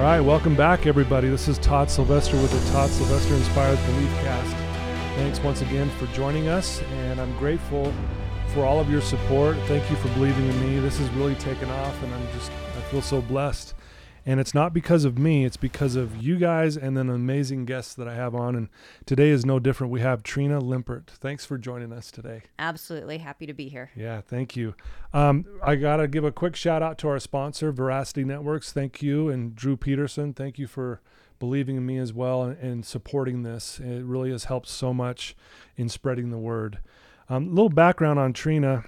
All right, welcome back, everybody. This is Todd Sylvester with the Todd Sylvester Inspires Belief Cast. Thanks once again for joining us, and I'm grateful for all of your support. Thank you for believing in me. This has really taken off, and I'm just I feel so blessed. And it's not because of me, it's because of you guys and then amazing guests that I have on. And today is no different. We have Trina Limpert. Thanks for joining us today. Absolutely happy to be here. Yeah, thank you. Um, I got to give a quick shout out to our sponsor, Veracity Networks. Thank you. And Drew Peterson, thank you for believing in me as well and, and supporting this. It really has helped so much in spreading the word. A um, little background on Trina.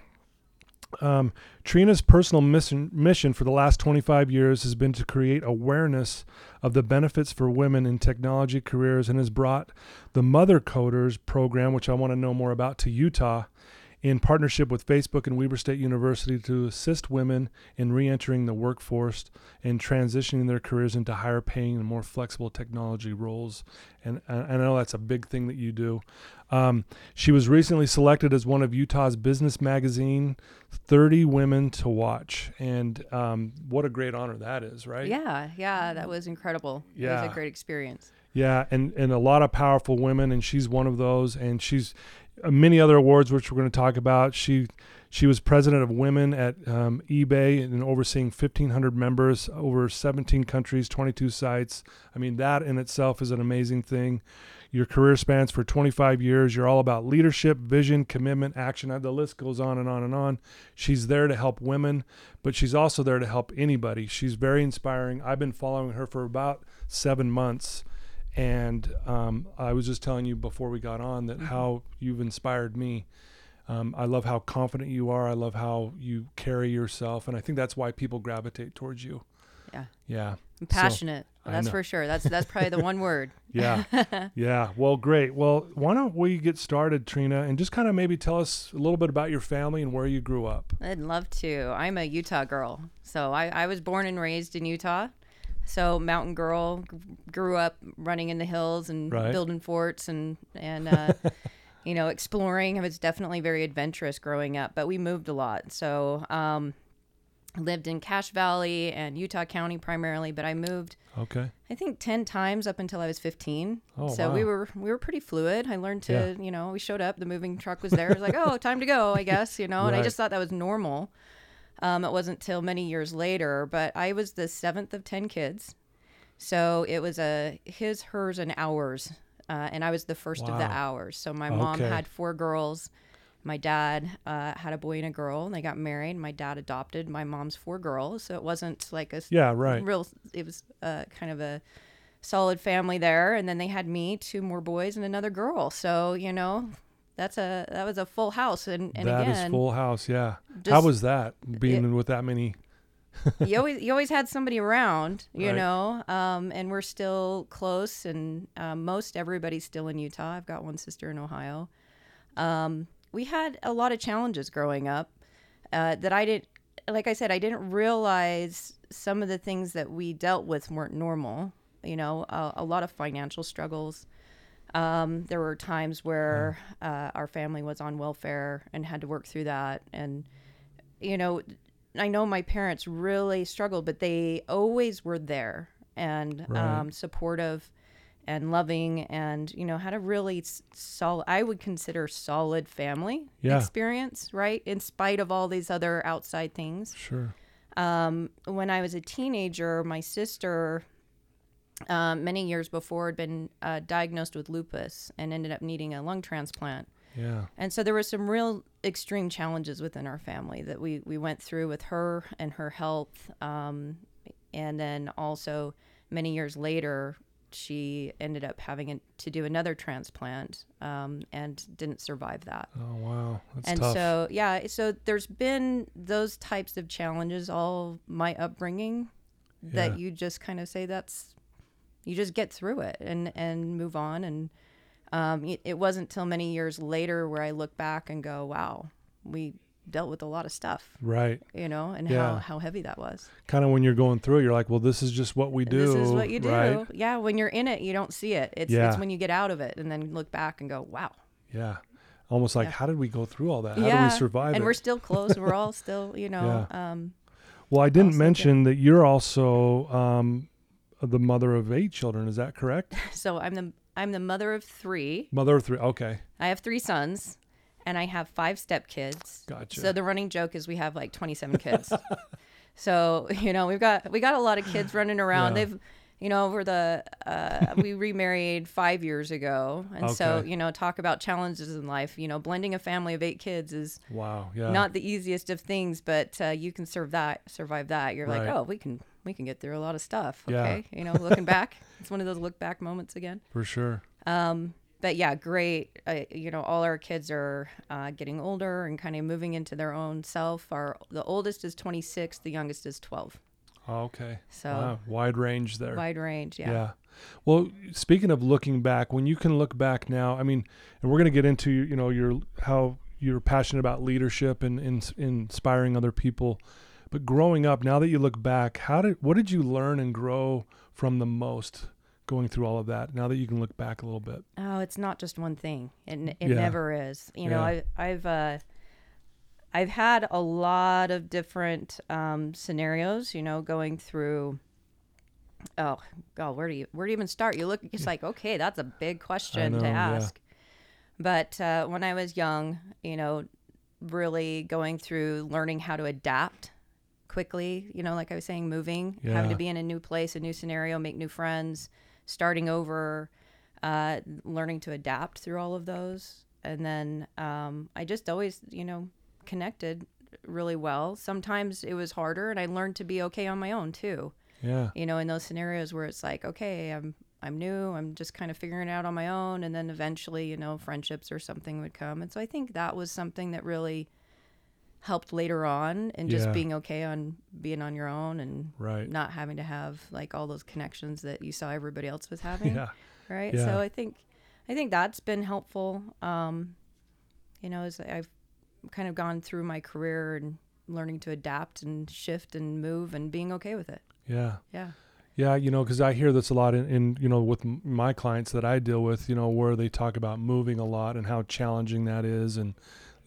Um, Trina's personal mission, mission for the last 25 years has been to create awareness of the benefits for women in technology careers and has brought the Mother Coders program, which I want to know more about, to Utah in partnership with Facebook and Weber State University to assist women in re entering the workforce and transitioning their careers into higher paying and more flexible technology roles. And, I know that's a big thing that you do. Um, she was recently selected as one of Utah's Business Magazine 30 Women to Watch. And um, what a great honor that is, right? Yeah, yeah, that was incredible. Yeah. It was a great experience. Yeah, and, and a lot of powerful women, and she's one of those. And she's many other awards, which we're going to talk about. She she was president of women at um, eBay and overseeing 1,500 members over 17 countries, 22 sites. I mean, that in itself is an amazing thing. Your career spans for 25 years. You're all about leadership, vision, commitment, action. The list goes on and on and on. She's there to help women, but she's also there to help anybody. She's very inspiring. I've been following her for about seven months and um, I was just telling you before we got on that mm-hmm. how you've inspired me. Um, I love how confident you are. I love how you carry yourself, and I think that's why people gravitate towards you. Yeah. Yeah. I'm passionate. So, that's for sure. That's that's probably the one word. yeah. Yeah. Well, great. Well, why don't we get started, Trina, and just kind of maybe tell us a little bit about your family and where you grew up. I'd love to. I'm a Utah girl, so I, I was born and raised in Utah. So mountain girl, grew up running in the hills and right. building forts and and uh, you know exploring. I was definitely very adventurous growing up, but we moved a lot. So um, lived in Cache Valley and Utah County primarily, but I moved. Okay. I think ten times up until I was fifteen. Oh, so wow. we were we were pretty fluid. I learned to yeah. you know we showed up, the moving truck was there. It was like oh time to go, I guess you know, right. and I just thought that was normal. Um, it wasn't till many years later, but I was the seventh of 10 kids. So it was a his, hers, and ours. Uh, and I was the first wow. of the ours. So my mom had four girls. My dad uh, had a boy and a girl, and they got married. My dad adopted my mom's four girls, so it wasn't like a yeah right real. It was uh, kind of a solid family there, and then they had me, two more boys, and another girl. So you know, that's a that was a full house and, and that again, is full house yeah. How was that being it, with that many? You always you always had somebody around you right. know um, and we're still close and um, most everybody's still in utah. I've got one sister in ohio. Um, we had a lot of challenges growing up uh, that i didn't like i said i didn't realize some of the things that we dealt with weren't normal you know a, a lot of financial struggles um, there were times where uh, our family was on welfare and had to work through that. And, you know, I know my parents really struggled, but they always were there and right. um, supportive and loving and, you know, had a really solid, I would consider solid family yeah. experience, right? In spite of all these other outside things. Sure. Um, when I was a teenager, my sister um, many years before had been uh, diagnosed with lupus and ended up needing a lung transplant. Yeah. And so there were some real extreme challenges within our family that we, we went through with her and her health. Um, and then also many years later, she ended up having to do another transplant um, and didn't survive that. Oh wow, That's and tough. so yeah, so there's been those types of challenges all my upbringing that yeah. you just kind of say that's you just get through it and and move on and um, it, it wasn't till many years later where I look back and go, wow, we dealt with a lot of stuff. Right. You know, and yeah. how, how heavy that was. Kind of when you're going through, you're like, well, this is just what we do. This is what you do. Right? Yeah. When you're in it, you don't see it. It's, yeah. it's when you get out of it and then look back and go, wow. Yeah. Almost like, yeah. how did we go through all that? How yeah. do we survive And it? we're still close. we're all still, you know. Yeah. Um, well, I didn't mention that you're also um, the mother of eight children. Is that correct? So I'm the I'm the mother of three. Mother of three. Okay. I have three sons, and I have five stepkids. Gotcha. So the running joke is we have like 27 kids. so you know we've got we got a lot of kids running around. Yeah. They've you know over the uh, we remarried five years ago, and so you know talk about challenges in life. You know blending a family of eight kids is Wow. Yeah. not the easiest of things, but uh, you can serve that, survive that. You're like, oh, we can we can get through a lot of stuff. Yeah. Okay, you know, looking back, it's one of those look back moments again. for sure. Um, but yeah, great. Uh, you know, all our kids are uh, getting older and kind of moving into their own self. Our the oldest is 26, the youngest is 12. Oh, okay. So Wow. Wide range there. wide range. Yeah. Yeah. Well, speaking of looking back, when you can look back now, I mean, and we're going to get into you know your how you're passionate about leadership and, and inspiring other people, but growing up, now that you look back, how did what did you learn and grow from the most going through all of that? Now that you can look back a little bit. Oh, it's not just one thing. It, it Yeah. never is. You know, Yeah. I, I've uh, I've had a lot of different um, scenarios. You know, going through. Oh God, where do you where do you even start? You look, it's like okay, that's a big question know, to yeah. ask. But uh, when I was young, you know, really going through learning how to adapt quickly. You know, like I was saying, moving, having to be in a new place, a new scenario, make new friends, starting over, uh, learning to adapt through all of those. And then um, I just always, you know, connected really well. Sometimes it was harder, and I learned to be okay on my own too. Yeah. You know, in those scenarios where it's like, okay, I'm I'm new, I'm just kind of figuring it out on my own, and then eventually, you know, friendships or something would come. And so I think that was something that really helped later on, and just Yeah. being okay on being on your own and Right. not having to have like all those connections that you saw everybody else was having Yeah. right Yeah. so i think i think that's been helpful um you know as i've kind of gone through my career and learning to adapt and shift and move and being okay with it Yeah. yeah Yeah, you know, because I hear this a lot in, in, you know, with m- my clients that I deal with, you know, where they talk about moving a lot and how challenging that is. And,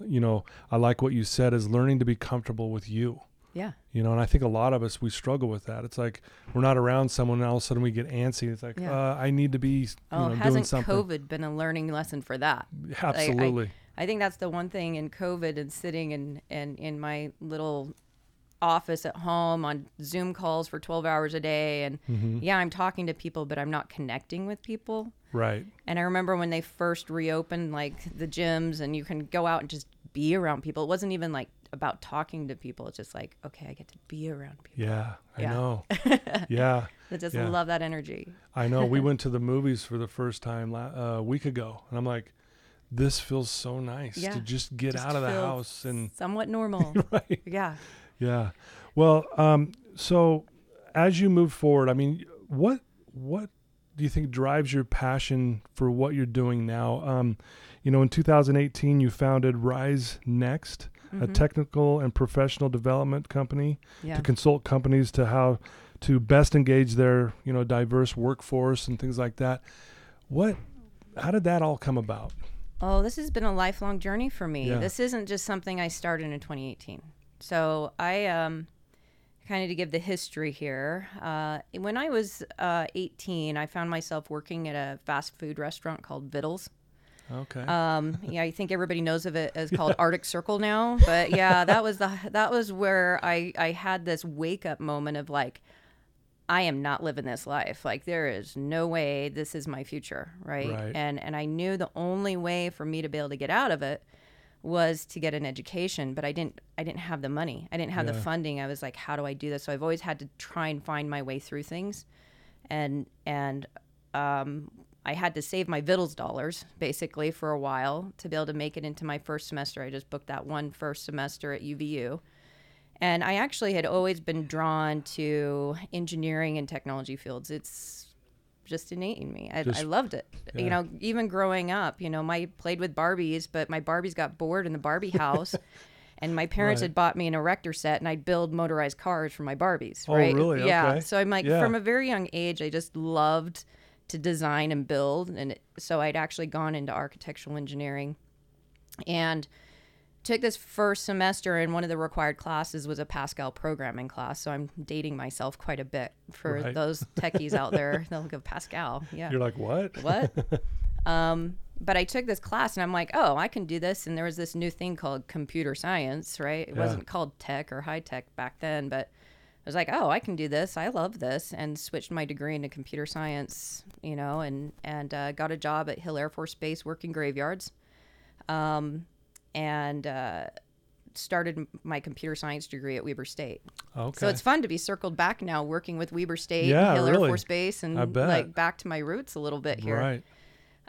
you know, I like what you said is learning to be comfortable with you, yeah you know, and I think a lot of us, we struggle with that. It's like we're not around someone and all of a sudden we get antsy. It's like, Yeah. uh, I need to be, you oh know, doing hasn't covid been a learning lesson for that Absolutely. I think that's the one thing in COVID and sitting in, in, in my little office at home on Zoom calls for 12 hours a day. And Mm-hmm. yeah, I'm talking to people, but I'm not connecting with people. right. And I remember when they first reopened like the gyms and you can go out and just be around people. It wasn't even like about talking to people. It's just like, okay, I get to be around people. Yeah, I Yeah. know. yeah, I just Yeah. love that energy. I know. We went to the movies for the first time la- uh, a week ago, and I'm like, this feels so nice Yeah. to just get Just out of the house and Somewhat normal. right. yeah. Yeah. Well, um, so as you move forward, I mean, what what do you think drives your passion for what you're doing now? Um, you know, in 2018, you founded Rise Next, a Mhm. technical and professional development company Yeah. to consult companies to how to best engage their you know diverse workforce and things like that. What? How did that all come about? Oh, this has been a lifelong journey for me. Yeah. This isn't just something I started in 2018. So I um, kind of to give the history here. Uh, when I was uh, 18, I found myself working at a fast food restaurant called Vittles. Okay. Um, yeah, I think everybody knows of it as called Arctic Circle now. But yeah, that was the that was where I I had this wake up moment of like, I am not living this life. Like there is no way this is my future, right? Right. And and I knew the only way for me to be able to get out of it was to get an education, but I didn't I didn't have the money. I didn't have the funding. I was like, how do I do this? So I've always had to try and find my way through things. And and um I had to save my Vittles dollars basically for a while to be able to make it into my first semester. I just booked that one first semester at UVU. And I actually had always been drawn to engineering and technology fields. It's just innate in me. I, Just- I loved it. yeah. You know, even growing up, you know, my played with Barbies, but my Barbies got bored in the Barbie house. and my parents Right. had bought me an erector set and I'd build motorized cars for my Barbies. Oh, right? really? Yeah. Okay. So I'm like, Yeah. from a very young age, I just loved to design and build. And it, so I'd actually gone into architectural engineering. And took this first semester and one of the required classes was a Pascal programming class. So I'm dating myself quite a bit for Right. those techies out there. They'll go Pascal. Yeah. You're like, what? what? um, but I took this class and I'm like, oh, I can do this. And there was this new thing called computer science, right? It Yeah. wasn't called tech or high tech back then, but I was like, oh, I can do this. I love this, and switched my degree into computer science, you know, and and uh, got a job at Hill Air Force Base working graveyards, um, and uh, started my computer science degree at Weber State. Okay. So it's fun to be circled back now, working with Weber State, Yeah, Hill really. Air Force Base, and like back to my roots a little bit here. right.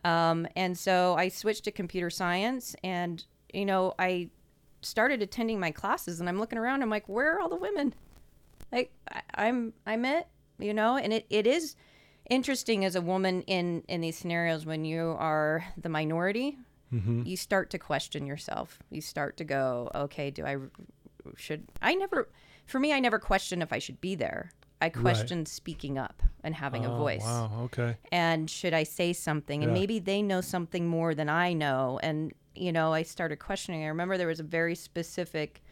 Um, and so I switched to computer science, and you know, I started attending my classes, and I'm looking around. I'm like, where are all the women? Like, I, I'm I'm it, you know. And it, it is interesting as a woman in in these scenarios when you are the minority. Mm-hmm. You start to question yourself. You start to go, okay, do I should I never? For me, I never questioned if I should be there. I questioned speaking up and having a Oh, voice Wow. Okay. and should I say something? And Yeah. maybe they know something more than I know. And, you know, I started questioning. I remember there was a very specific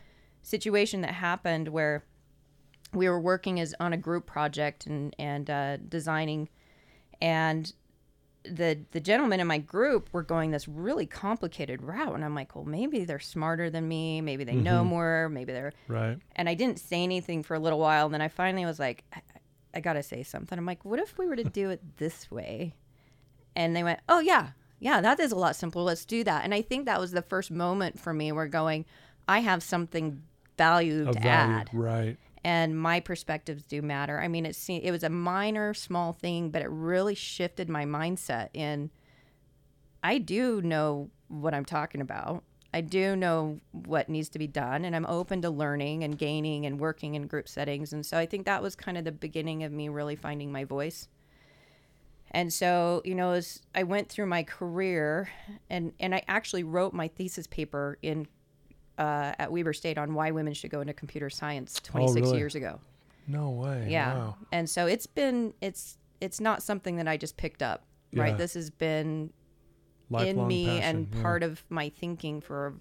situation that happened where we were working as on a group project and, and uh, designing and the the gentlemen in my group were going this really complicated route and I'm like, well, maybe they're smarter than me, maybe they know mm-hmm. more, maybe they're Right. and I didn't say anything for a little while. And then I finally was like, I, I got to say something. I'm like, what if we were to do it this way? And they went, oh, yeah, yeah, that is a lot simpler. Let's do that. And I think that was the first moment for me where going, I have something value to value. add, Right. And my perspectives do matter. I mean, it it was a minor, small thing, but it really shifted my mindset in. I do know what I'm talking about. I do know what needs to be done, and I'm open to learning and gaining and working in group settings. And so I think that was kind of the beginning of me really finding my voice. And so, you know, as I went through my career, and and I actually wrote my thesis paper in uh, at Weber State on why women should go into computer science 26 really? years ago. No way. Yeah. Wow. And so it's been it's it's not something that I just picked up, Yeah. right? This has been in me passion, and yeah. part of my thinking for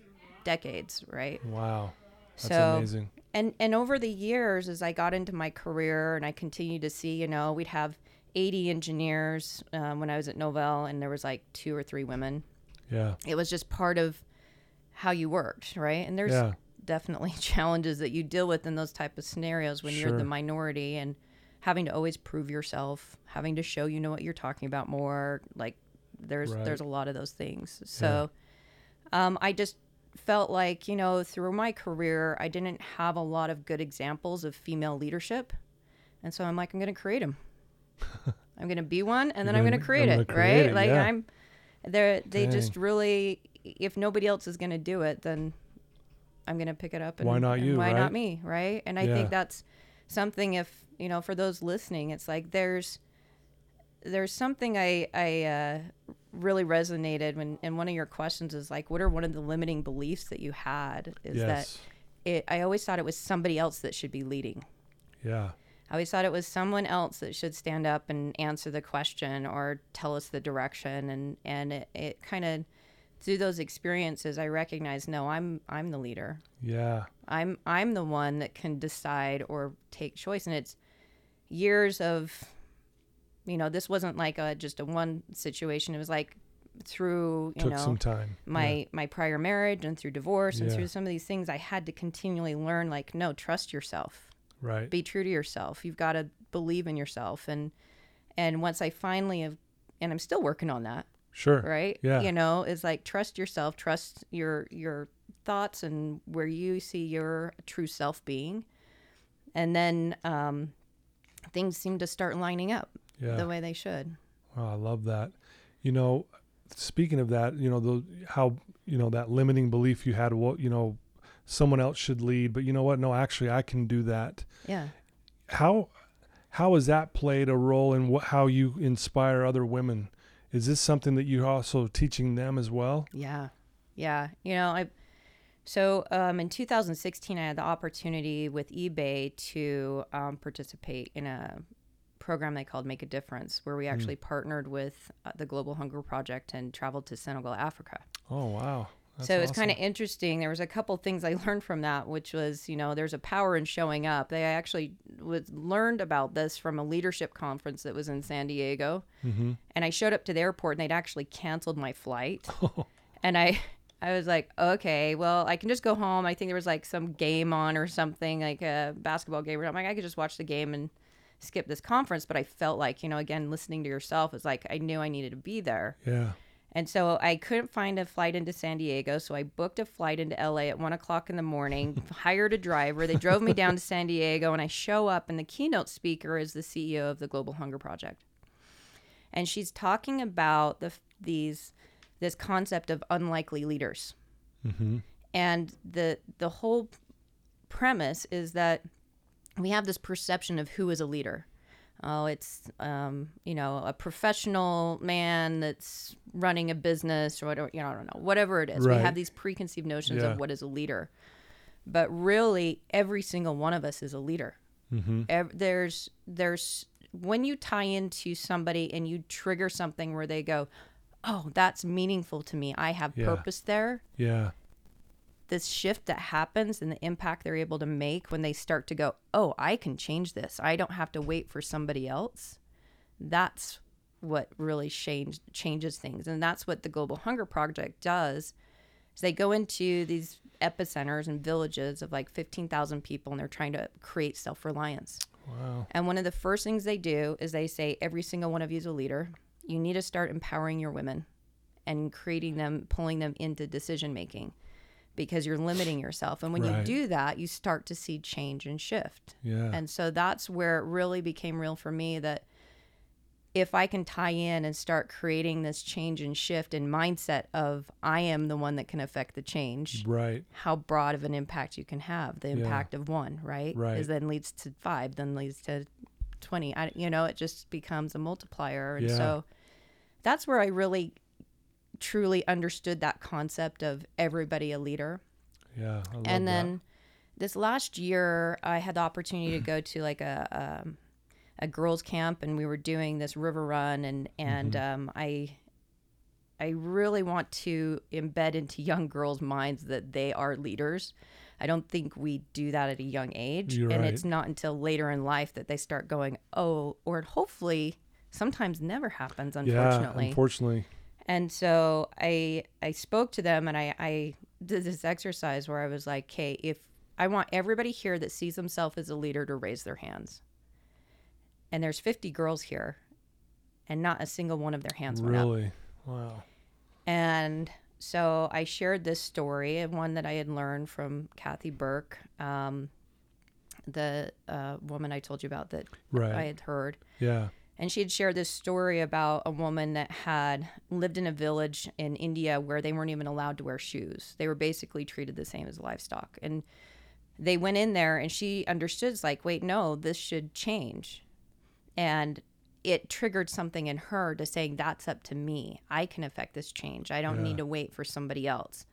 decades, right? Wow. That's so amazing. and and over the years as I got into my career and I continued to see, you know, we'd have 80 engineers um, when I was at Novell and there was like two or three women. Yeah. It was just part of how you worked, right? And there's Yeah. definitely challenges that you deal with in those type of scenarios when you're the minority and having to always prove yourself, having to show you know what you're talking about more. Like there's Right. there's a lot of those things. So um, I just felt like you know through my career I didn't have a lot of good examples of female leadership, and so I'm like I'm going to create them. I'm going to be one, and then You're I'm going gonna- create it, gonna create right? it, like yeah. I'm. They they just really, if nobody else is going to do it, then I'm going to pick it up. And, Why not you, Why right? not me, right? And I Yeah. think that's something. If you know, for those listening, it's like there's there's something I I uh, really resonated when, and one of your questions is like, what are one of the limiting beliefs that you had? Is that it? I always thought it was somebody else that should be leading. Yeah. I always thought it was someone else that should stand up and answer the question or tell us the direction and and it, it kind of through those experiences I recognize no I'm I'm the leader. Yeah. I'm I'm the one that can decide or take choice and it's years of you know this wasn't like a just a one situation it was like through you Took know some time. my my prior marriage and through divorce and Yeah. through some of these things I had to continually learn like no trust yourself Right. be true to yourself. You've got to believe in yourself. And and once I finally have, and I'm still working on that, Sure. right? Yeah. You know, it's like trust yourself, trust your your thoughts and where you see your true self being, and then um, things seem to start lining up Yeah. the way they should. Oh, I love that. You know, speaking of that, you know, the how you know that limiting belief you had. What you know, someone else should lead, but you know what? No, actually, I can do that. Yeah. How how has that played a role in what how you inspire other women? Is this something that you're also teaching them as well? Yeah, yeah. You know, I so um, in 2016, I had the opportunity with eBay to um, participate in a program they called Make a Difference, where we actually partnered with uh, the Global Hunger Project and traveled to Senegal, Africa. Oh wow, That's so it's awesome. kind of interesting. There was a couple things I learned from that, which was, you know, there's a power in showing up. They actually was learned about this from a leadership conference that was in San Diego, Mm-hmm. and I showed up to the airport and they'd actually canceled my flight, and I. I was like, okay, well, I can just go home. I think there was like some game on or something, like a basketball game or something. Like, I could just watch the game and skip this conference. But I felt like, you know, again, listening to yourself is like I knew I needed to be there. Yeah. And so I couldn't find a flight into San Diego. So I booked a flight into LA at one o'clock in the morning, hired a driver. They drove me down to San Diego, and I show up, and the keynote speaker is the CEO of the Global Hunger Project. And she's talking about the, these, this concept of unlikely leaders. Mm-hmm. And the, the whole premise is that we have this perception of who is a leader. Oh, it's um, you know a professional man that's running a business or whatever. You know, I don't know, whatever it is. Right. We have these preconceived notions Yeah. of what is a leader, but really, every single one of us is a leader. Mm-hmm. Ev- there's there's when you tie into somebody and you trigger something where they go, oh, that's meaningful to me. I have Yeah. purpose there Yeah. This shift that happens and the impact they're able to make when they start to go, oh, I can change this. I don't have to wait for somebody else. That's what really change, changes things. And that's what the Global Hunger Project does. Is they go into these epicenters and villages of like 15,000 people and they're trying to create self-reliance. Wow. And one of the first things they do is they say every single one of you is a leader. You need to start empowering your women and creating them, pulling them into decision making because you're limiting yourself. And when Right. you do that, you start to see change and shift. Yeah. And so that's where it really became real for me that if I can tie in and start creating this change and shift and mindset of I am the one that can affect the change, right. how broad of an impact you can have. The Yeah. impact of one, right? Right. Is then leads to five, then leads to 20. I, you know, it just becomes a multiplier. And Yeah. so that's where I really truly understood that concept of everybody a leader. Yeah. I love and that. then this last year, I had the opportunity to go to like a, um, a girls camp and we were doing this river run and, and, Mm-hmm. um, I, I really want to embed into young girls' minds that they are leaders. I don't think we do that at a young age. You're and right. it's not until later in life that they start going, oh, or hopefully sometimes never happens, unfortunately. Yeah. Unfortunately. And so I I spoke to them and I, I did this exercise where I was like, okay, if I want everybody here that sees themselves as a leader to raise their hands. And there's 50 girls here, and not a single one of their hands went up. Really. Wow. And so I shared this story, and one that I had learned from Kathy Burke, um, the uh, woman I told you about that Right. I had heard. Yeah. And she had shared this story about a woman that had lived in a village in India where they weren't even allowed to wear shoes. They were basically treated the same as livestock. And they went in there and she understood, it's like, wait, no, this should change. And it triggered something in her to saying, that's up to me. I can affect this change. I don't Yeah. need to wait for somebody else.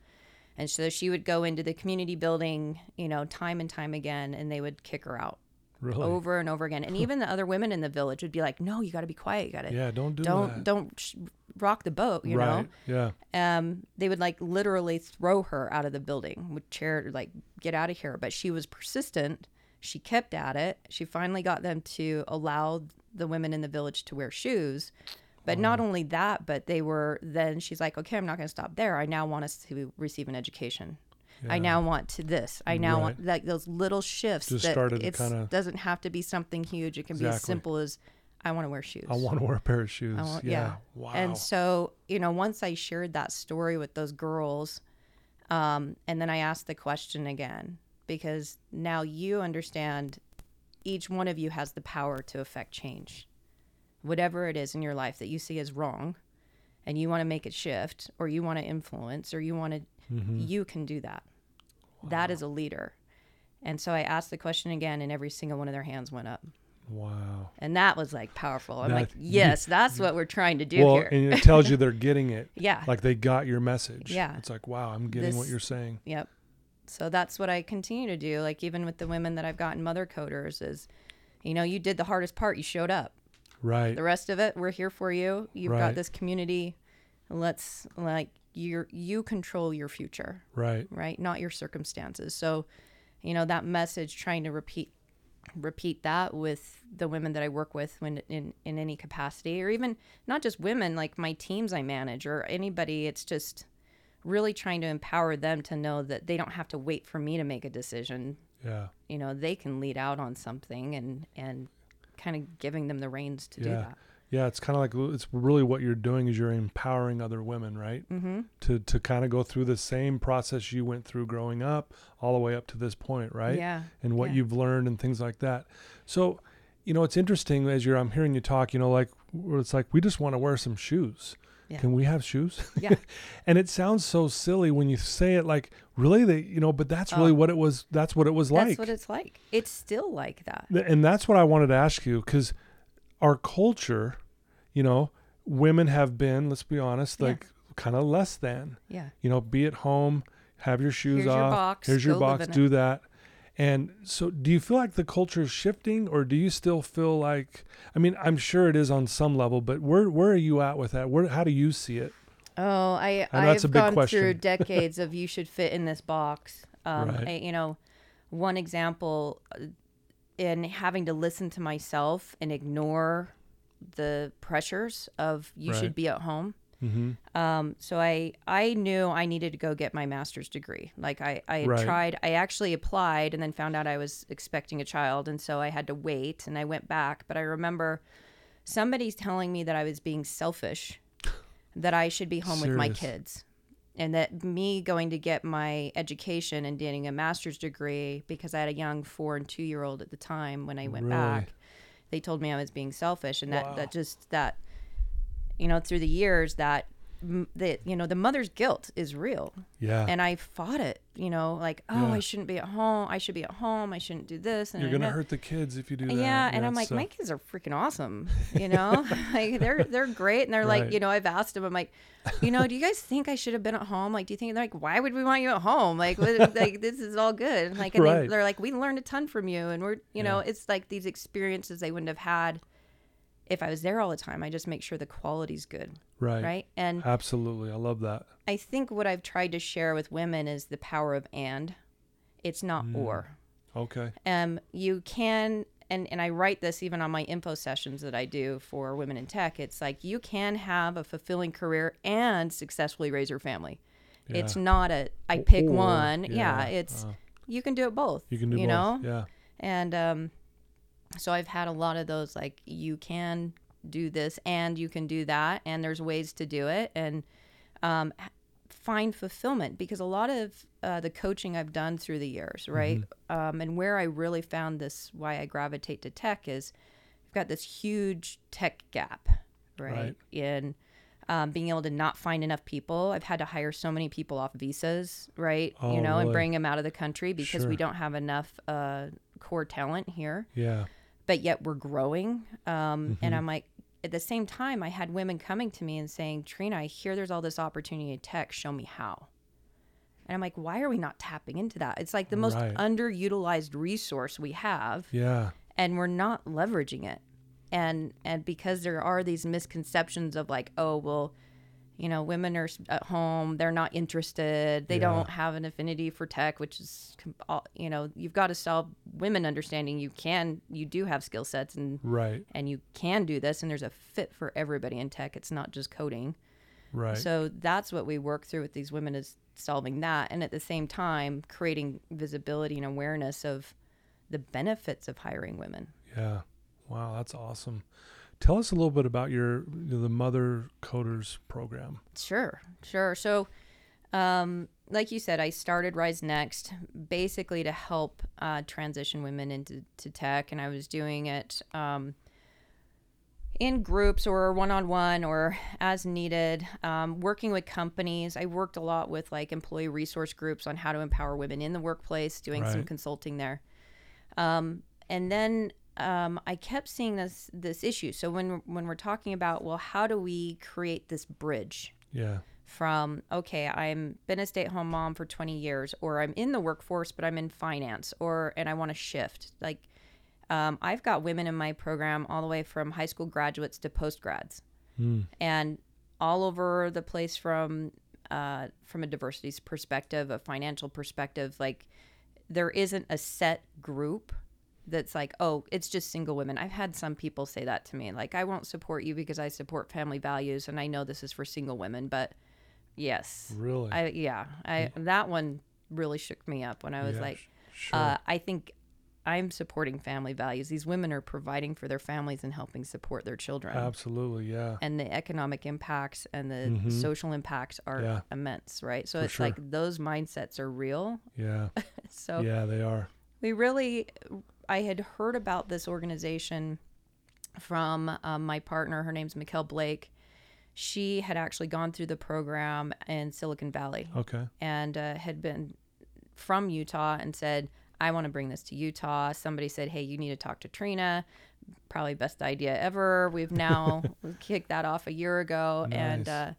And so she would go into the community building, you know, time and time again, and they would kick her out Really. over and over again. And even the other women in the village would be like, "No, you got to be quiet. You got to yeah. Don't do don't that. don't sh- rock the boat." You right. Yeah. um, they would like literally throw her out of the building with chair, like get out of here. But she was persistent. She kept at it. She finally got them to allow the women in the village to wear shoes. But not only that, but they were then she's like, okay, I'm not going to stop there. I now want us to receive an education. I now want to this. I now want like those little shifts Just that started it kinda- doesn't have to be something huge. It can be as simple as I want to wear shoes. I want to wear a pair of shoes. Want- yeah. yeah. Wow. And so, you know, once I shared that story with those girls, um, and then I asked the question again, because now you understand each one of you has the power to affect change. Whatever it is in your life that you see as wrong, and you want to make it shift, or you want to influence, or you want to, Mm-hmm. you can do that. That is a leader. And so I asked the question again, and every single one of their hands went up. wow. And that was like powerful. I'm like, That- yes, that's what we're trying to do Well, here. and it tells you they're getting it. Yeah. Like they got your message. Yeah. It's like, wow, I'm getting what you're saying. Yep. So that's what I continue to do. Like even with the women that I've gotten mother coders is, you know, you did the hardest part. You showed up. Right. The rest of it, we're here for you. You've Right. got this community let's like you you control your future. Right. right? Not your circumstances. So you know that message trying to repeat repeat that with the women that i work with when in in any capacity or even not just women like my teams i manage or anybody it's just really trying to empower them to know that they don't have to wait for me to make a decision. Yeah. you know they can lead out on something and and kind of giving them the reins to do that Yeah, it's kind of like it's really what you're doing is you're empowering other women, right? mm-hmm. To to kind of go through the same process you went through growing up, all the way up to this point, right? yeah And what yeah. you've learned and things like that. So, you know, it's interesting as you're I'm hearing you talk. You know, like it's like we just want to wear some shoes. Yeah. Can we have shoes? Yeah. and it sounds so silly when you say it like really they you know but that's really Oh. what it was that's what it was that's like That's what it's like it's still like that and that's what I wanted to ask you because our culture, you know, women have been, let's be honest, Yeah. like kind of less than. yeah You know, be at home, have your shoes Here's your off. box, here's your box, in it. do that. And so, do you feel like the culture is shifting, or do you still feel like? I mean, I'm sure it is on some level, but where where are you at with that? Where how do you see it? Oh, I I I've gone question. through decades of you should fit in this box. Um, Right. I, you know, one example in having to listen to myself and ignore the pressures of you Right. should be at home. Mm-hmm. Um, so I I knew I needed to go get my master's degree. Like I I had Right. tried. I actually applied and then found out I was expecting a child, and so I had to wait. And I went back, but I remember somebody's telling me that I was being selfish, that I should be home with my kids, and that me going to get my education and getting a master's degree because I had a young four and two year old at the time when I went Really? back. They told me I was being selfish, and that Wow. that just that you know through the years that m- that you know the mother's guilt is real Yeah, and i fought it you know like oh Yeah. i shouldn't be at home i should be at home i shouldn't do this and you're gonna hurt the kids if you do that. yeah, and I'm like, uh, my kids are freaking awesome, you know. like they're they're great, and they're Right. like, you know, I've asked them, I'm like, you know, do you guys think I should have been at home? Like, do you think they're like, why would we want you at home? Like, what, like this is all good. and Like, and Right. they, they're like, we learned a ton from you, and we're, you know, it's like these experiences they wouldn't have had if I was there all the time. I just make sure the quality's good, right, right? And Absolutely, I love that. I think what I've tried to share with women is the power of and. It's not Mm. or Okay, um, you can and, and i write this even on my info sessions that i do for women in tech it's like you can have a fulfilling career and successfully raise your family Yeah. it's not a i pick Or, one yeah, yeah, it's uh, you can do it both you can do you both. know Yeah, and um, so i've had a lot of those like you can do this and you can do that and there's ways to do it and um, find fulfillment because a lot of uh, the coaching i've done through the years right um, and where i really found this why i gravitate to tech is i've got this huge tech gap right, Right. in um, being able to not find enough people. I've had to hire so many people off visas right Oh, you know and bring them out of the country because we don't have enough uh, core talent here. Yeah, but yet we're growing. Um, Mm-hmm. And I'm like, at the same time, I had women coming to me and saying, Trina, I hear there's all this opportunity in tech. Show me how. And I'm like, why are we not tapping into that? It's like the most Right. underutilized resource we have, yeah, and we're not leveraging it. And and because there are these misconceptions of like, oh well, you know, women are at home, they're not interested, they Yeah. don't have an affinity for tech, which is, you know, you've got to solve women understanding you can, you do have skill sets and right, and you can do this, and there's a fit for everybody in tech. It's not just coding. right. So that's what we work through with these women is solving that, and at the same time creating visibility and awareness of the benefits of hiring women. Yeah. Wow, that's awesome. Tell us a little bit about your the Mother Coders program. Sure, sure. So, um, like you said, I started Rise Next basically to help uh, transition women into to tech, and I was doing it um, in groups or one on one or as needed, um, working with companies. I worked a lot with like employee resource groups on how to empower women in the workplace, doing some consulting there. Um, and then um, I kept seeing this this issue. So when when we're talking about well, how do we create this bridge Yeah. from okay, I'm been a stay at home mom for 20 years, or I'm in the workforce but I'm in finance, or and I want to shift. Like um, I've got women in my program all the way from high school graduates to post grads, Mm. and all over the place from uh, from a diversity perspective, a financial perspective. Like there isn't a set group that's like, oh, it's just single women. I've had some people say that to me, like, I won't support you because I support family values, and I know this is for single women, but yes, Really? I yeah, I that one really shook me up when I was Yeah, like, sure. uh, I think I'm supporting family values. These women are providing for their families and helping support their children. Absolutely. Yeah. And the economic impacts and the Mhm. social impacts are Yeah. immense, right? So For it's sure. like those mindsets are real. Yeah. So yeah, they are. we really, I had heard about this organization from um, my partner. Her name's Mikkel Blake. She had actually gone through the program in Silicon Valley Okay. and uh, had been from Utah and said, I want to bring this to Utah. Somebody said, Hey, you need to talk to Trina. Probably best idea ever. We've now kicked that off a year ago. And uh,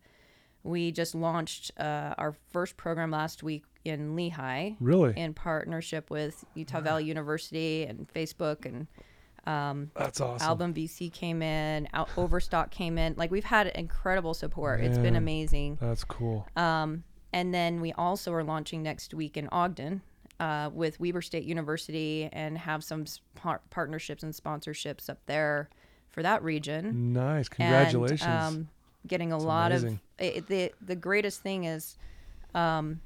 we just launched uh, our first program last week in Lehi Really? in partnership with Utah Valley University and Facebook and That's awesome. Album VC came in, Out Overstock came in. Like we've had incredible support. It's been amazing. That's cool. Um, and then we also are launching next week in Ogden uh, with Weber State University and have some par- partnerships and sponsorships up there for that region. nice. Congratulations. And, um, getting a That's lot amazing. of it, the the greatest thing is, um,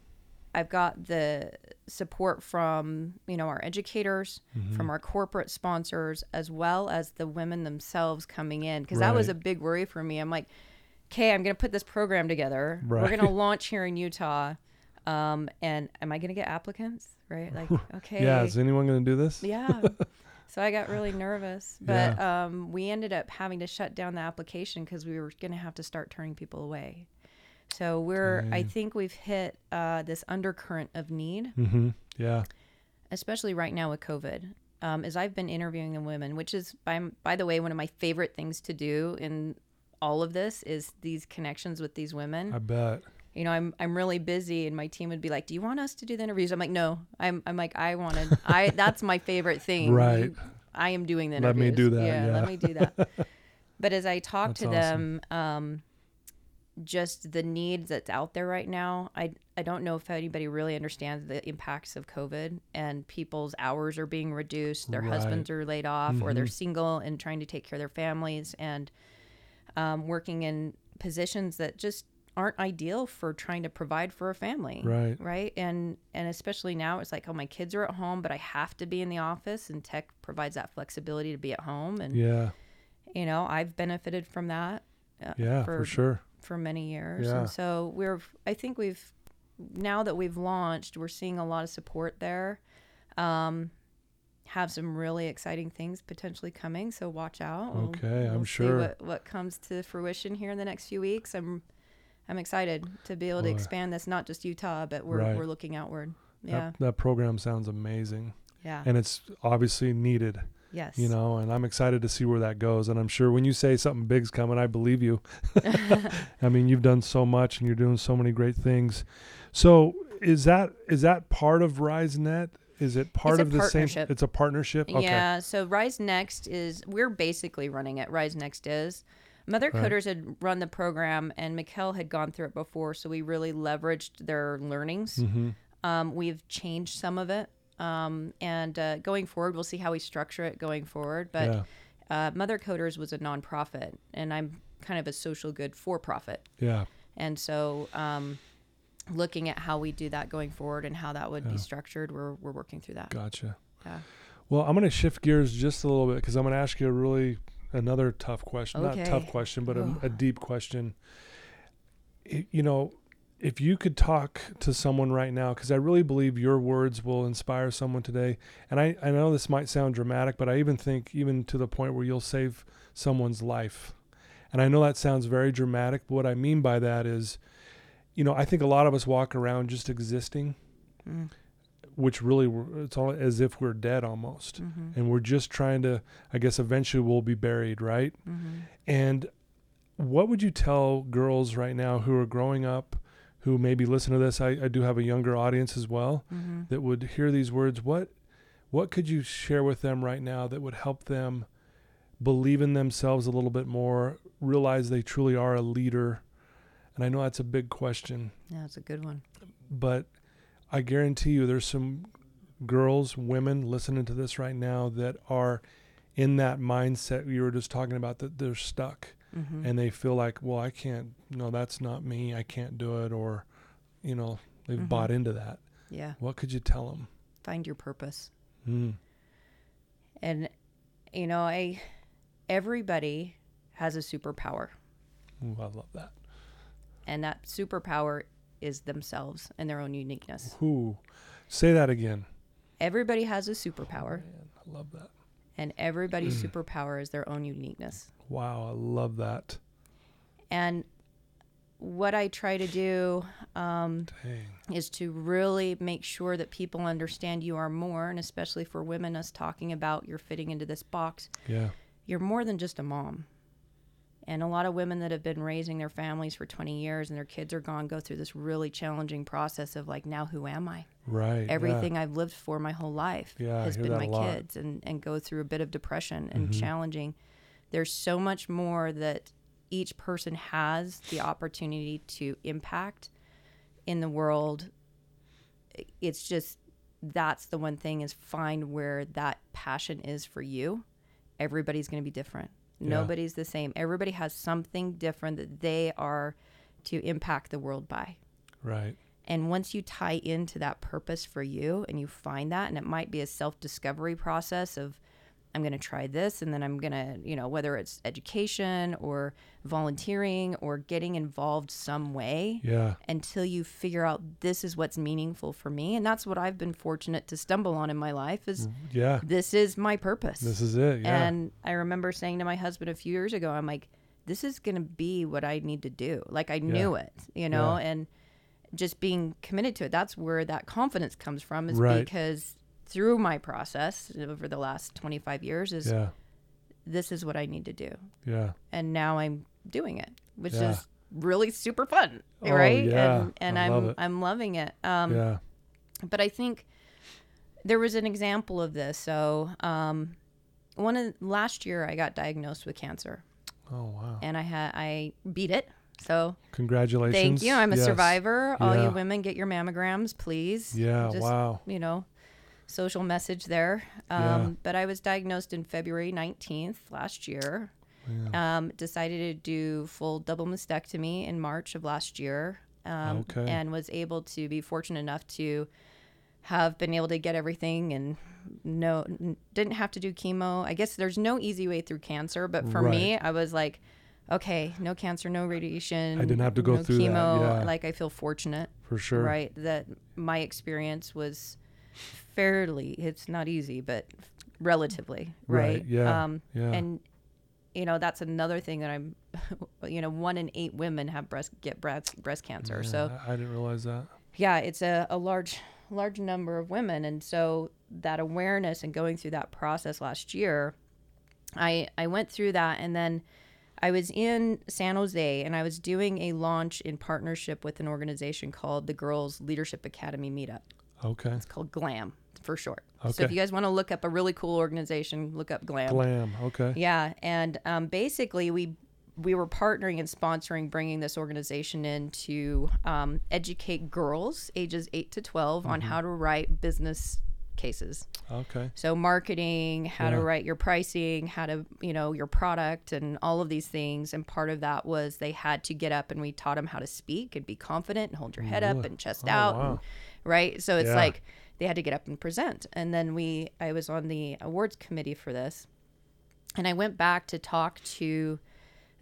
I've got the support from you know our educators, Mm-hmm. from our corporate sponsors, as well as the women themselves coming in because that was a big worry for me. I'm like, okay, I'm gonna put this program together. We're gonna launch here in Utah, um, and am I gonna get applicants? Right? Like, okay, yeah. Is anyone going to do this? yeah. So I got really nervous, but um, we ended up having to shut down the application because we were going to have to start turning people away. So we're, I think we've hit uh, this undercurrent of need, Mm-hmm. Yeah. especially right now with COVID. Um, as I've been interviewing the women, which is by by the way one of my favorite things to do in all of this is these connections with these women I bet. you know, I'm I'm really busy, and my team would be like, "Do you want us to do the interviews?" I'm like, "No, I'm I'm like I wanted I that's my favorite thing. Right. You- I am doing the interviews. Let me do that, Yeah, yeah. let me do that. but as I talk That's to them, um, just the need that's out there right now, I I don't know if anybody really understands the impacts of COVID and people's hours are being reduced, their Right. husbands are laid off, or they're Mhm. single and trying to take care of their families and um, working in positions that just aren't ideal for trying to provide for a family Right. right and and especially now it's like oh my kids are at home but i have to be in the office and tech provides that flexibility to be at home and Yeah. you know i've benefited from that uh, Yeah. For, sure. For many years Yeah. and so we're i think we've now that we've launched we're seeing a lot of support there um have some really exciting things potentially coming so watch out We'll- Okay, I'm we'll see sure. what, what comes to fruition here in the next few weeks i'm i'm excited to be able to expand this not just utah but we're, Right. we're looking outward yeah That, that program sounds amazing, yeah and it's obviously needed. Yes You know, and I'm excited to see where that goes. And I'm sure when you say something big's coming, I believe you. I mean, you've done so much, and you're doing so many great things. So, is that is that part of Rise Next? Is it part of the same? It's a partnership. Okay. Yeah, so Rise Next is we're basically running it. Rise Next is Mother Right. Coders had run the program, and Mikkel had gone through it before, so we really leveraged their learnings. Mm-hmm. Um, we've changed some of it, um, and uh, going forward, we'll see how we structure it going forward. But yeah. uh, Mother Coders was a nonprofit, and I'm kind of a social good for profit, Yeah. and so. Um, looking at how we do that going forward and how that would Yeah. be structured we're, we're working through that Gotcha. Yeah. Well, I'm going to shift gears just a little bit because I'm going to ask you a really another tough question. Not tough question, but a, a deep question. I- You know, if you could talk to someone right now, because I really believe your words will inspire someone today. And I, I know this might sound dramatic, but I even think even to the point where you'll save someone's life. And I know that sounds very dramatic, but what I mean by that is, you know, I think a lot of us walk around just existing, Mm. which really it's all as if we're dead almost hmm and we're just trying to i guess eventually we'll be buried right hmm and what would you tell girls right now who are growing up who maybe listen to this i, I do have a younger audience as well hmm that would hear these words. What what could you share with them right now that would help them believe in themselves a little bit more realize they truly are a leader? And I know that's a big question, Yeah, it's a good one. but I guarantee you there's some girls, women listening to this right now that are in that mindset you were just talking about that they're stuck Mm-hmm. and they feel like, well, I can't, no, that's not me. I can't do it. Or, you know, they've Mhm. bought into that. yeah, What could you tell them? find your purpose. Mm. And you know, I everybody has a superpower, Ooh, I love that. and that superpower is themselves and their own uniqueness. Ooh, say that again. Everybody has a superpower, Man, I love that. And everybody's superpower is their own uniqueness. Wow, I love that. And what I try to do um, is to really make sure that people understand you are more, and especially for women, us talking about you're fitting into this box. Yeah. You're more than just a mom. And a lot of women that have been raising their families for 20 years and their kids are gone go through this really challenging process of like, now who am I? Right. yeah. Everything I've lived for my whole life Yeah, has been my kids and, and go through a bit of depression and Mhm. challenging. There's so much more that each person has the opportunity to impact in the world. It's just that's the one thing is find where that passion is for you. Everybody's going to be different. Yeah. Nobody's the same. Everybody has something different that they are to impact the world by. Right. And once you tie into that purpose for you and you find that, and it might be a self discovery process of, I'm going to try this, and then I'm going to, you know, whether it's education or volunteering or getting involved some way Yeah. until you figure out this is what's meaningful for me. And that's what I've been fortunate to stumble on in my life is mm, Yeah. this is my purpose. This is it. Yeah. And I remember saying to my husband a few years ago, I'm like, this is going to be what I need to do. Like I knew it, you know, and just being committed to it. That's where that confidence comes from is Right. because through my process over the last 25 years is yeah. this is what I need to do. Yeah. And now I'm doing it, which Yeah. is really super fun. Oh, right. yeah. And, and I'm, love. I'm loving it. Um, yeah. but I think there was an example of this. So, um, one of last year, I got diagnosed with cancer, Oh wow. and I had I beat it. So Congratulations. thank you. I'm a Yes. survivor. All Yeah. you women, get your mammograms, please. Yeah. Just, wow. You know, social message there. Um, Yeah. But I was diagnosed in February 19th last year. Yeah. Um, decided to do full double mastectomy in March of last year. Um, Okay. And was able to be fortunate enough to have been able to get everything and no n- didn't have to do chemo. I guess there's no easy way through cancer, but for me, I was like, okay, no cancer, no radiation. I didn't have to go no through that, chemo. yeah. Like I feel fortunate, For sure. right? That my experience was fairly. It's not easy, but relatively, Right, right? yeah, Um, yeah. And you know that's another thing that I'm. You know, one in eight women have breast get breast breast cancer. Yeah, So I didn't realize that. yeah, it's a, a large large number of women, and so that awareness and going through that process last year, I I went through that, and then I was in San Jose, and I was doing a launch in partnership with an organization called the Girls Leadership Academy Meetup. Okay. It's called GLAM for short. Okay. So if you guys want to look up a really cool organization, look up GLAM. Glam. Okay. Yeah, and um, basically we we were partnering and sponsoring bringing this organization in to um, educate girls ages eight to 12 on Mm-hmm. how to write business cases. Okay. So marketing, how to write your pricing, how to you know your product, and all of these things. And part of that was they had to get up and we taught them how to speak and be confident and hold your head up and chest Oh, out, wow. and, right? So it's Yeah. like they had to get up and present. And then we, I was on the awards committee for this, and I went back to talk to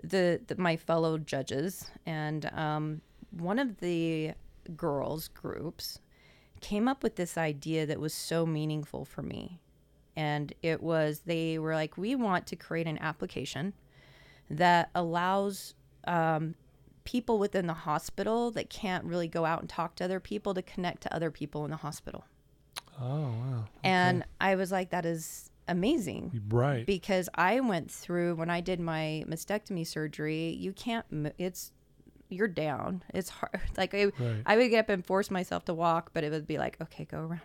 the, the my fellow judges, and um, one of the girls groups came up with this idea that was so meaningful for me. And it was they were like, we want to create an application that allows um, people within the hospital that can't really go out and talk to other people to connect to other people in the hospital. Oh wow. And I was like, that is amazing Right. because I went through when I did my mastectomy surgery. You can't. It's you're down. It's hard. Like I, Right. I would get up and force myself to walk, but it would be like, okay, go around.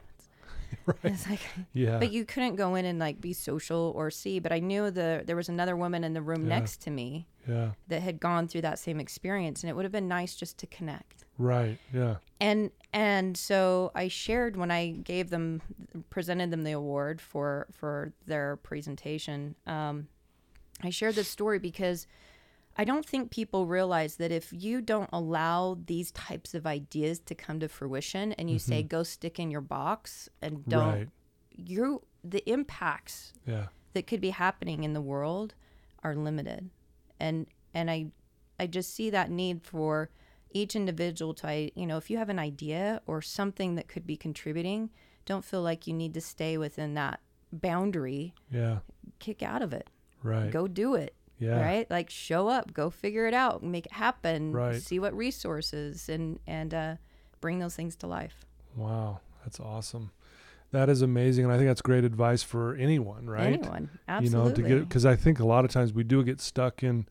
right. It's like, Yeah. but you couldn't go in and like be social or see. But I knew the there was another woman in the room Yeah. next to me yeah. that had gone through that same experience, and it would have been nice just to connect. Right. Yeah. And and so I shared when I gave them presented them the award for for their presentation. Um, I shared this story because I don't think people realize that if you don't allow these types of ideas to come to fruition and you say go stick in your box and don't Mm-hmm. Right. you the impacts Yeah. that could be happening in the world are limited and and i i just see that need for each individual to I- you know if you have an idea or something that could be contributing don't feel like you need to stay within that boundary Yeah. kick out of it Right. go do it Yeah. right like show up go figure it out make it happen Right. see what resources and and uh bring those things to life Wow. That's awesome. That is amazing. And I think that's great advice for anyone, right? anyone absolutely You know, to get because I think a lot of times we do get stuck in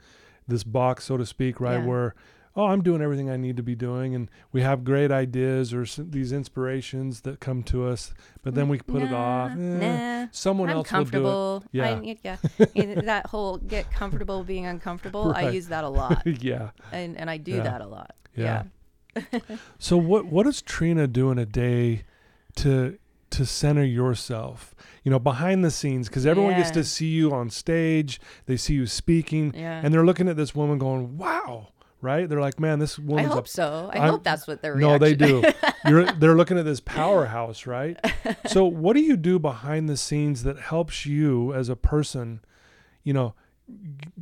this box, so to speak, right? Yeah. Where, oh, I'm doing everything I need to be doing. And we have great ideas or these inspirations that come to us, but then we put it off. Nah, Eh, nah. Someone I'm else will do comfortable. Yeah. I, yeah. That whole get comfortable being uncomfortable. I use that a lot, yeah. and and I do Yeah. that a lot. Yeah. So what what does Trina do in a day to to center yourself? You know, behind the scenes, because everyone gets to see you on stage, they see you speaking, Yeah. and they're looking at this woman going, "Wow!" Right? They're like, "Man, this I woman's hope a so. I I'm- hope that's what they're. no, they do. You're, they're looking at this powerhouse, right? So, what do you do behind the scenes that helps you as a person, you know,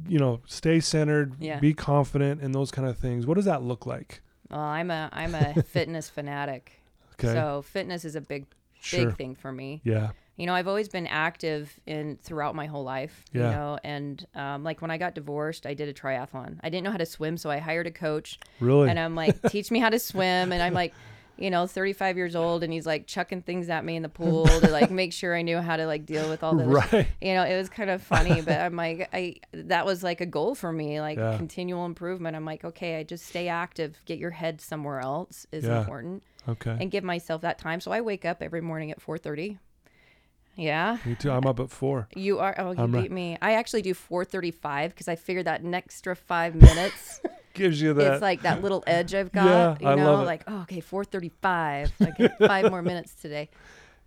you know, stay centered, Yeah. be confident, and those kind of things? What does that look like? Well, I'm a I'm a fitness fanatic. Okay, So fitness is a big sure, big thing for me. yeah, You know, I've always been active in throughout my whole life. yeah. You know, and um, like when I got divorced, I did a triathlon. I didn't know how to swim, so I hired a coach. really, and I'm like, teach me how to swim. And I'm like, you know, 35 years old, and he's like chucking things at me in the pool to like make sure I knew how to like deal with all this. right, You know, it was kind of funny, but I'm like, I that was like a goal for me, like Yeah. continual improvement. I'm like, okay, I just stay active, get your head somewhere else is Yeah. important, okay. and give myself that time. So I wake up every morning at 4:30. Yeah. Me too. I'm up at four. You are oh you I'm right. beat me. I actually do 4:35 because I figured that an extra five minutes Gives you that. it's like that little edge I've got. Yeah, you know, like oh, okay, four thirty-five. Like five more minutes today.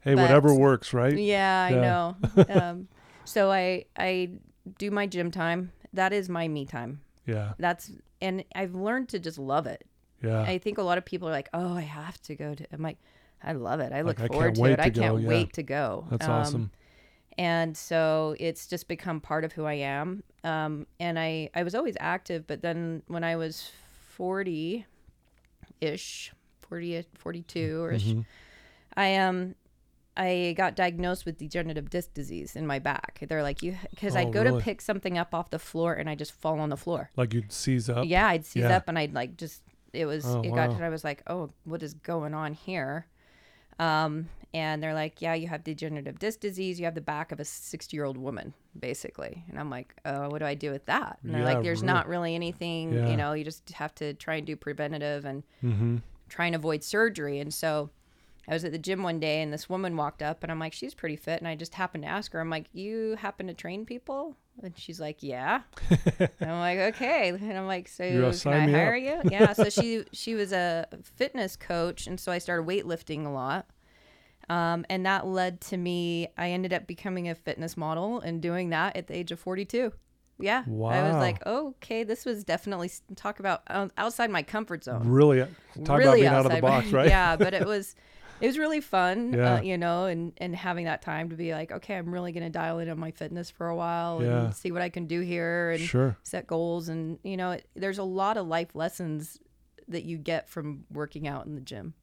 hey, but- whatever works, right? Yeah, I know. um, so I I do my gym time. That is my me time. Yeah, That's and I've learned to just love it. yeah, I think a lot of people are like, oh, I have to go to. I'm like, I love it. I look Like, forward can't to it. to I go, can't yeah. wait to go. that's Um, awesome. and so it's just become part of who I am. Um, and I I was always active, but then when I was forty ish, 40, 42 or ish, Mhm. I um I got diagnosed with degenerative disc disease in my back. They're like you because Oh, I'd go really? to pick something up off the floor and I just fall on the floor. Like you'd seize up. Yeah, I'd seize Yeah. up and I'd like just it was Oh, it got wow. to I was like, "Oh, what is going on here?" Um and they're like, "Yeah, you have degenerative disc disease. You have the back of a 60-year-old woman, basically." And I'm like, "Oh, what do I do with that?" And they're Yeah, like, "There's not really anything, Yeah. you know, you just have to try and do preventative and Mm-hmm. try and avoid surgery." And so I was at the gym one day and this woman walked up and I'm like, she's pretty fit. And I just happened to ask her, I'm like, you happen to train people? And she's like, yeah. and I'm like, okay. And I'm like, so You're can I me up." hire you? Yeah. So she she was a fitness coach, and so I started weightlifting a lot. Um, and that led to me. I ended up becoming a fitness model and doing that at the age of 42. Yeah. I was Wow. like, okay, this was definitely talk about um, outside my comfort zone Really, uh, talk about being out of the my- box, right? yeah, but it was it was really fun, Yeah. uh, you know, and and having that time to be like, okay, I'm really gonna dial in on my fitness for a while Yeah. and see what I can do here and Sure. set goals, and you know, it, there's a lot of life lessons that you get from working out in the gym.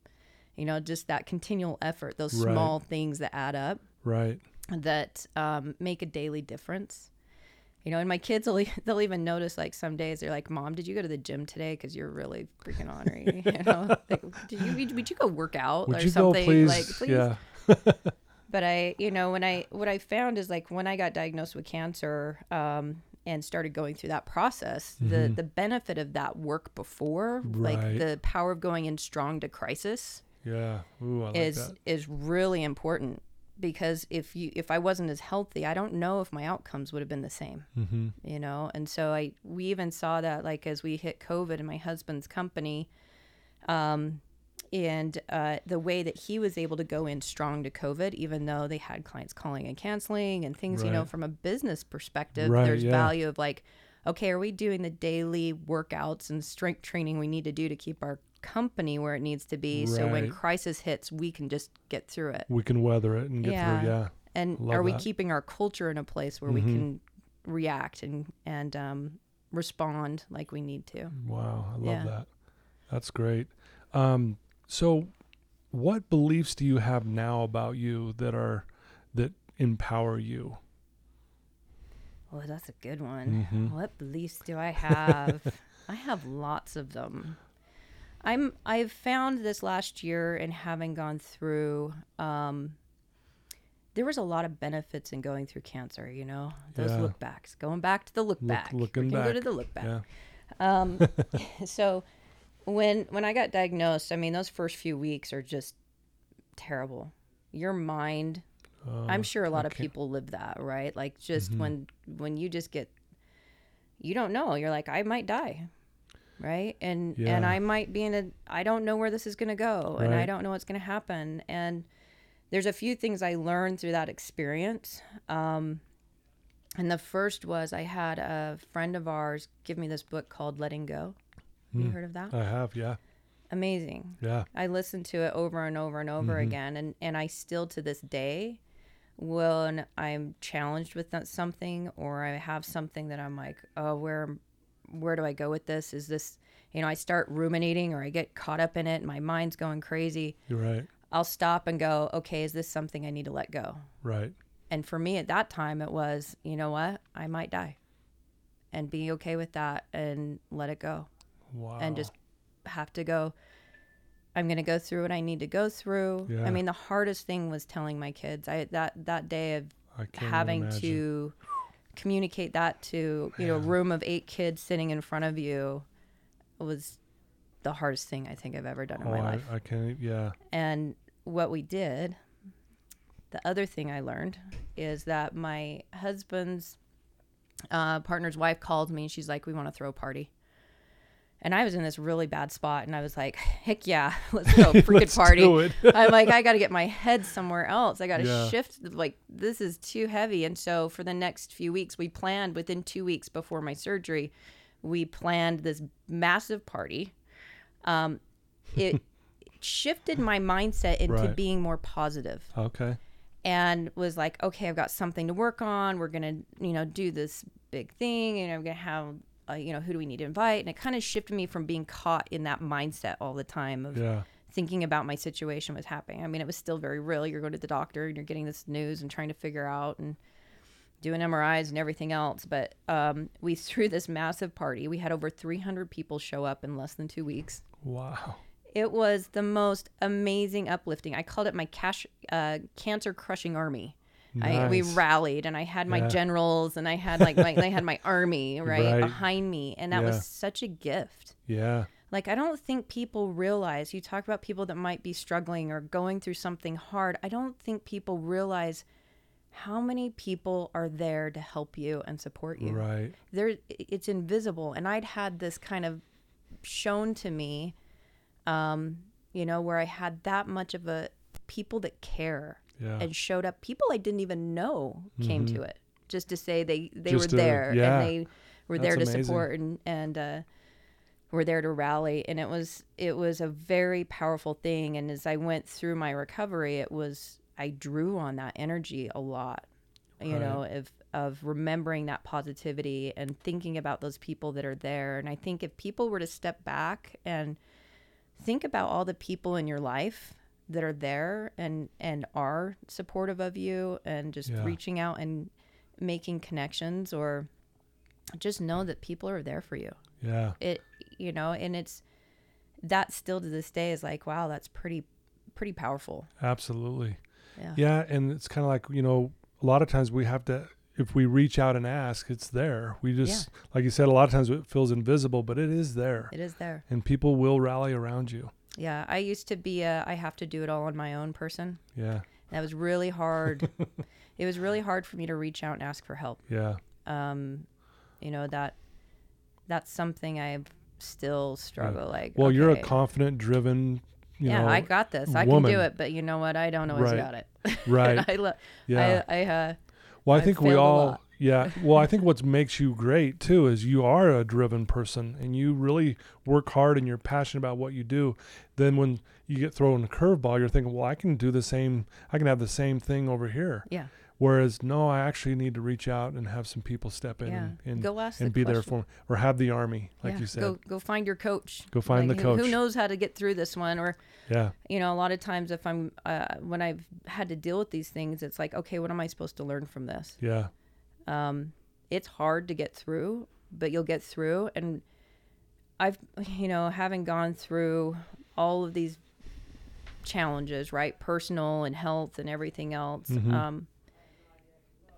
You know, just that continual effort, those Right. small things that add up Right. that um, make a daily difference. You know, and my kids will they'll even notice like some days they're like, "Mom, did you go to the gym today? Because you're really freaking ornery." You know, like, did you would you go work out Would or something? please? Like, please. Yeah. But I, you know, when I what I found is like when I got diagnosed with cancer um, and started going through that process, the Mhm. the benefit of that work before, Right. like the power of going in strong to crisis, Yeah. Ooh, I like is that. is really important because if you if I wasn't as healthy, I don't know if my outcomes would have been the same. Mm-hmm. You know, and so I we even saw that like as we hit COVID in my husband's company, um, and uh, the way that he was able to go in strong to COVID, even though they had clients calling and canceling and things. You know, from a business perspective, Right, there's yeah. value of like, okay, are we doing the daily workouts and strength training we need to do to keep our company where it needs to be so when crisis hits we can just get through it We can weather it and get Yeah. through. Yeah. and Love are we that. keeping our culture in a place where we Mhm. can react and and um, respond like we need to Wow, I love Yeah. that. That's great. Um, so, what beliefs do you have now about you that are that empower you? oh that's a good one Mhm. what beliefs do i have i have lots of them i'm i've found this last year and having gone through um, there was a lot of benefits in going through cancer you know those Yeah. look backs going back to the look, Look- back looking can go to the look back Yeah. Um, so when when I got diagnosed, I mean those first few weeks are just terrible. Your mind, Uh, I'm sure a lot of people live that, right? Like just Mhm. when when you just get you don't know, you're like I might die. Right? And and I might be in a I don't know where this is going to go and I don't know what's going to happen and there's a few things I learned through that experience. Um, and the first was I had a friend of ours give me this book called Letting Go. Have You Hmm. heard of that? I have. Yeah. Amazing. Yeah. I listened to it over and over and over Mhm. again, and and I still to this day, when I'm challenged with that- something or I have something that I'm like, oh, where where do I go with this? Is this you know I start ruminating or I get caught up in it, and my mind's going crazy. You're right. I'll stop and go, okay, is this something I need to let go? Right. And for me at that time, it was, you know what, I might die, and be okay with that and let it go Wow. and just have to go i'm going to go through what i need to go through Yeah. i mean the hardest thing was telling my kids i that that day of having imagine. to communicate that to you know a room of eight kids sitting in front of you was the hardest thing i think i've ever done in Oh, my I, life I can't. Yeah. and what we did the other thing i learned is that my husband's uh, partner's wife called me and she's like we want to throw a party and i was in this really bad spot and i was like heck yeah let's go freaking Let's party i'm like i gotta get my head somewhere else i gotta Yeah. shift like this is too heavy and so for the next few weeks we planned within two weeks before my surgery we planned this massive party um, it shifted my mindset into Right. being more positive okay. and was like, okay, I've got something to work on. We're gonna, you know, do this big thing, and I'm gonna have, uh, you know, who do we need to invite? And it kind of shifted me from being caught in that mindset all the time of Yeah. thinking about my situation was happening. I mean, it was still very real. You're going to the doctor and you're getting this news and trying to figure out and doing MRIs and everything else. But um, we threw this massive party. We had over 300 people show up in less than two weeks. Wow. It was the most amazing uplifting. I called it my cash, uh, cancer crushing army. I, we rallied, and I had my Yeah. generals, and I had like my, I had my army right, Right. behind me, and that Yeah. was such a gift. Yeah. Like I don't think people realize. You talk about people that might be struggling or going through something hard. I don't think people realize how many people are there to help you and support you Right. there it's invisible and i'd had this kind of shown to me um you know where i had that much of a people that care Yeah. and showed up people i didn't even know came to it just to say they they Just were to- there yeah. and they were there to amazing. support and and uh were there to rally and it was it was a very powerful thing and as i went through my recovery it was i drew on that energy a lot you Right. know of of remembering that positivity and thinking about those people that are there and i think if people were to step back and think about all the people in your life that are there and and are supportive of you and just Yeah. reaching out and making connections or just know that people are there for you Yeah. it you know and it's that still to this day is like wow that's pretty pretty powerful Absolutely. yeah Yeah, and it's kind of like you know, a lot of times we have to, if we reach out and ask, it's there. We just, like you said, a lot of times it feels invisible, but it is there, it is there and people will rally around you. Yeah, I used to be a I have to do it all on my own person. Yeah. That was really hard. it was really hard for me to reach out and ask for help. Yeah. Um, you know that that's something I still struggle like. Well, you're a confident, driven, you yeah, know, I got this. I can do it, but you know what? I don't always Right. got it. right. I, lo- Yeah. I, I uh, Well, I I've think we all. Yeah. Well, I think what makes you great too is you are a driven person and you really work hard and you're passionate about what you do. Then when you get thrown a curveball, you're thinking, well, I can do the same. I can have the same thing over here. yeah, Whereas, no, I actually need to reach out and have some people step in yeah. and, and, go ask and the be there question. for, or have the army, like Yeah, you said. Go go find your coach. Go find Like, the who- coach. Who knows how to get through this one? Or yeah. you know, a lot of times if I'm uh, when I've had to deal with these things, it's like, okay, what am I supposed to learn from this? Yeah. Um, it's hard to get through, but you'll get through. And I've, you know, having gone through all of these challenges, right, personal and health and everything else. Mhm. Um,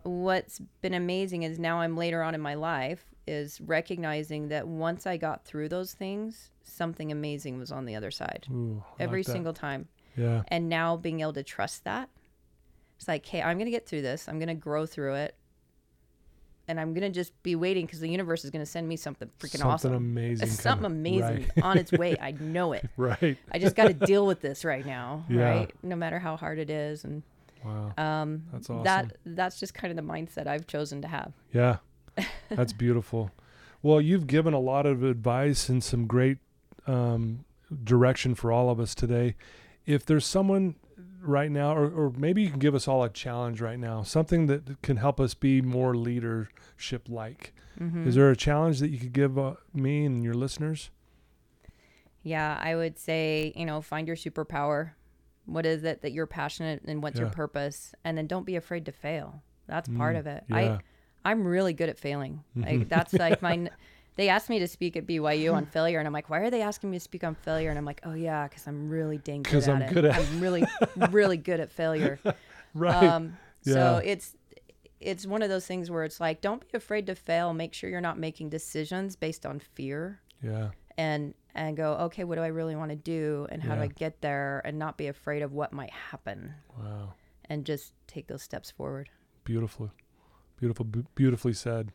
what's been amazing is now I'm later on in my life is recognizing that once I got through those things, something amazing was on the other side Ooh, every like single time. Yeah. And now being able to trust that, it's like, hey, I'm going to get through this. I'm going to grow through it. And I'm going to just be waiting because the universe is going to send me something freaking awesome. Something awesome. amazing. It's something coming. amazing Right. on its way. I know it. right. I just got to deal with this right now, Yeah. right? No matter how hard it is. And Wow. um, That's awesome. that that's just kind of the mindset I've chosen to have. Yeah, that's beautiful. Well, you've given a lot of advice and some great um, direction for all of us today. If there's someone right now, or, or maybe you can give us all a challenge right now, something that can help us be more leadership like. Mm-hmm. Is there a challenge that you could give uh, me and your listeners? Yeah, I would say, you know, find your superpower. What is it that you're passionate and what's your purpose? And then don't be afraid to fail. That's part Mm, of it. yeah. I I'm really good at failing. Like that's like my they asked me to speak at BYU on failure and I'm like, "Why are they asking me to speak on failure?" And I'm like, "Oh yeah, cuz I'm really dang good at I'm it. good at- I'm really really good at failure." Right. Um Yeah. so it's it's one of those things where it's like, don't be afraid to fail. Make sure you're not making decisions based on fear yeah. and and go okay what do i really want to do and how do i get there and not be afraid of what might happen Wow. and just take those steps forward Beautiful, beautiful, bu- beautifully said.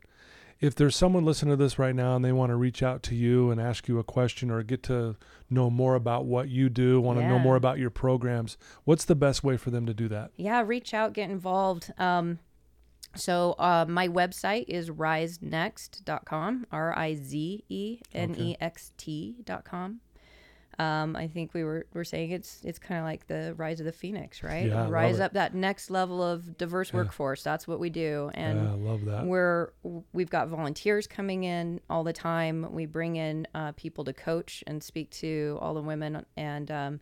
If there's someone listening to this right now and they want to reach out to you and ask you a question or get to know more about what you do, want to know more about your programs, what's the best way for them to do that? yeah reach out get involved. Um so uh, my website is rizenext.com r-i-z-e-n-e-x-t.com um, I think we were, were saying it's it's kind of like the rise of the phoenix, right? Yeah, rise up that next level of diverse Yeah. workforce. That's what we do, and yeah, I love that. we're we've got volunteers coming in all the time we bring in uh, people to coach and speak to all the women and um,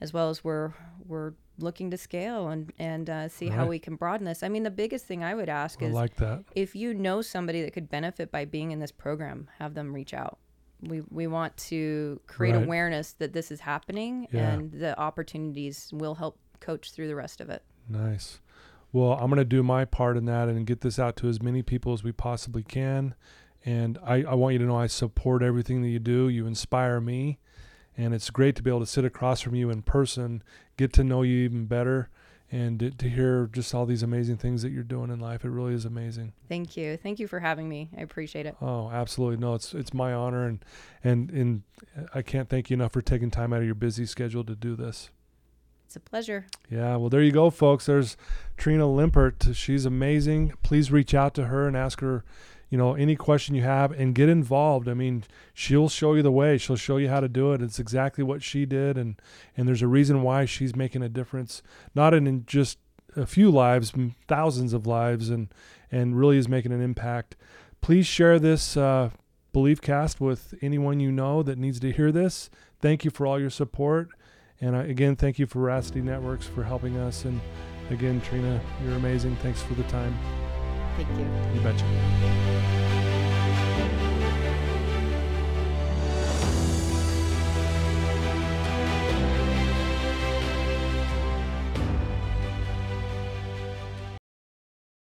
as well as we're we're looking to scale and and uh, see how we can broaden this i mean the biggest thing i would ask I is like that. if you know somebody that could benefit by being in this program have them reach out we we want to create Right. awareness that this is happening Yeah. and the opportunities will help coach through the rest of it Nice. Well, I'm going to do my part in that and get this out to as many people as we possibly can. And I, I want you to know I support everything that you do. You inspire me. And it's great to be able to sit across from you in person, get to know you even better, and to, to hear just all these amazing things that you're doing in life. It really is amazing. thank you thank you for having me i appreciate it Oh, absolutely. No, it's it's my honor and and and I can't thank you enough for taking time out of your busy schedule to do this. it's a pleasure Yeah, well, there you go, folks. There's Trina Limpert. She's amazing. Please reach out to her and ask her, you know, any question you have and get involved. I mean, she'll show you the way. She'll show you how to do it. It's exactly what she did, and and there's a reason why she's making a difference, not in, just a few lives, thousands of lives, and and really is making an impact. Please share this uh, belief cast with anyone you know that needs to hear this. Thank you for all your support. And again, thank you for Veracity Networks for helping us. And again, Trina, you're amazing. Thanks for the time. thank you You betcha.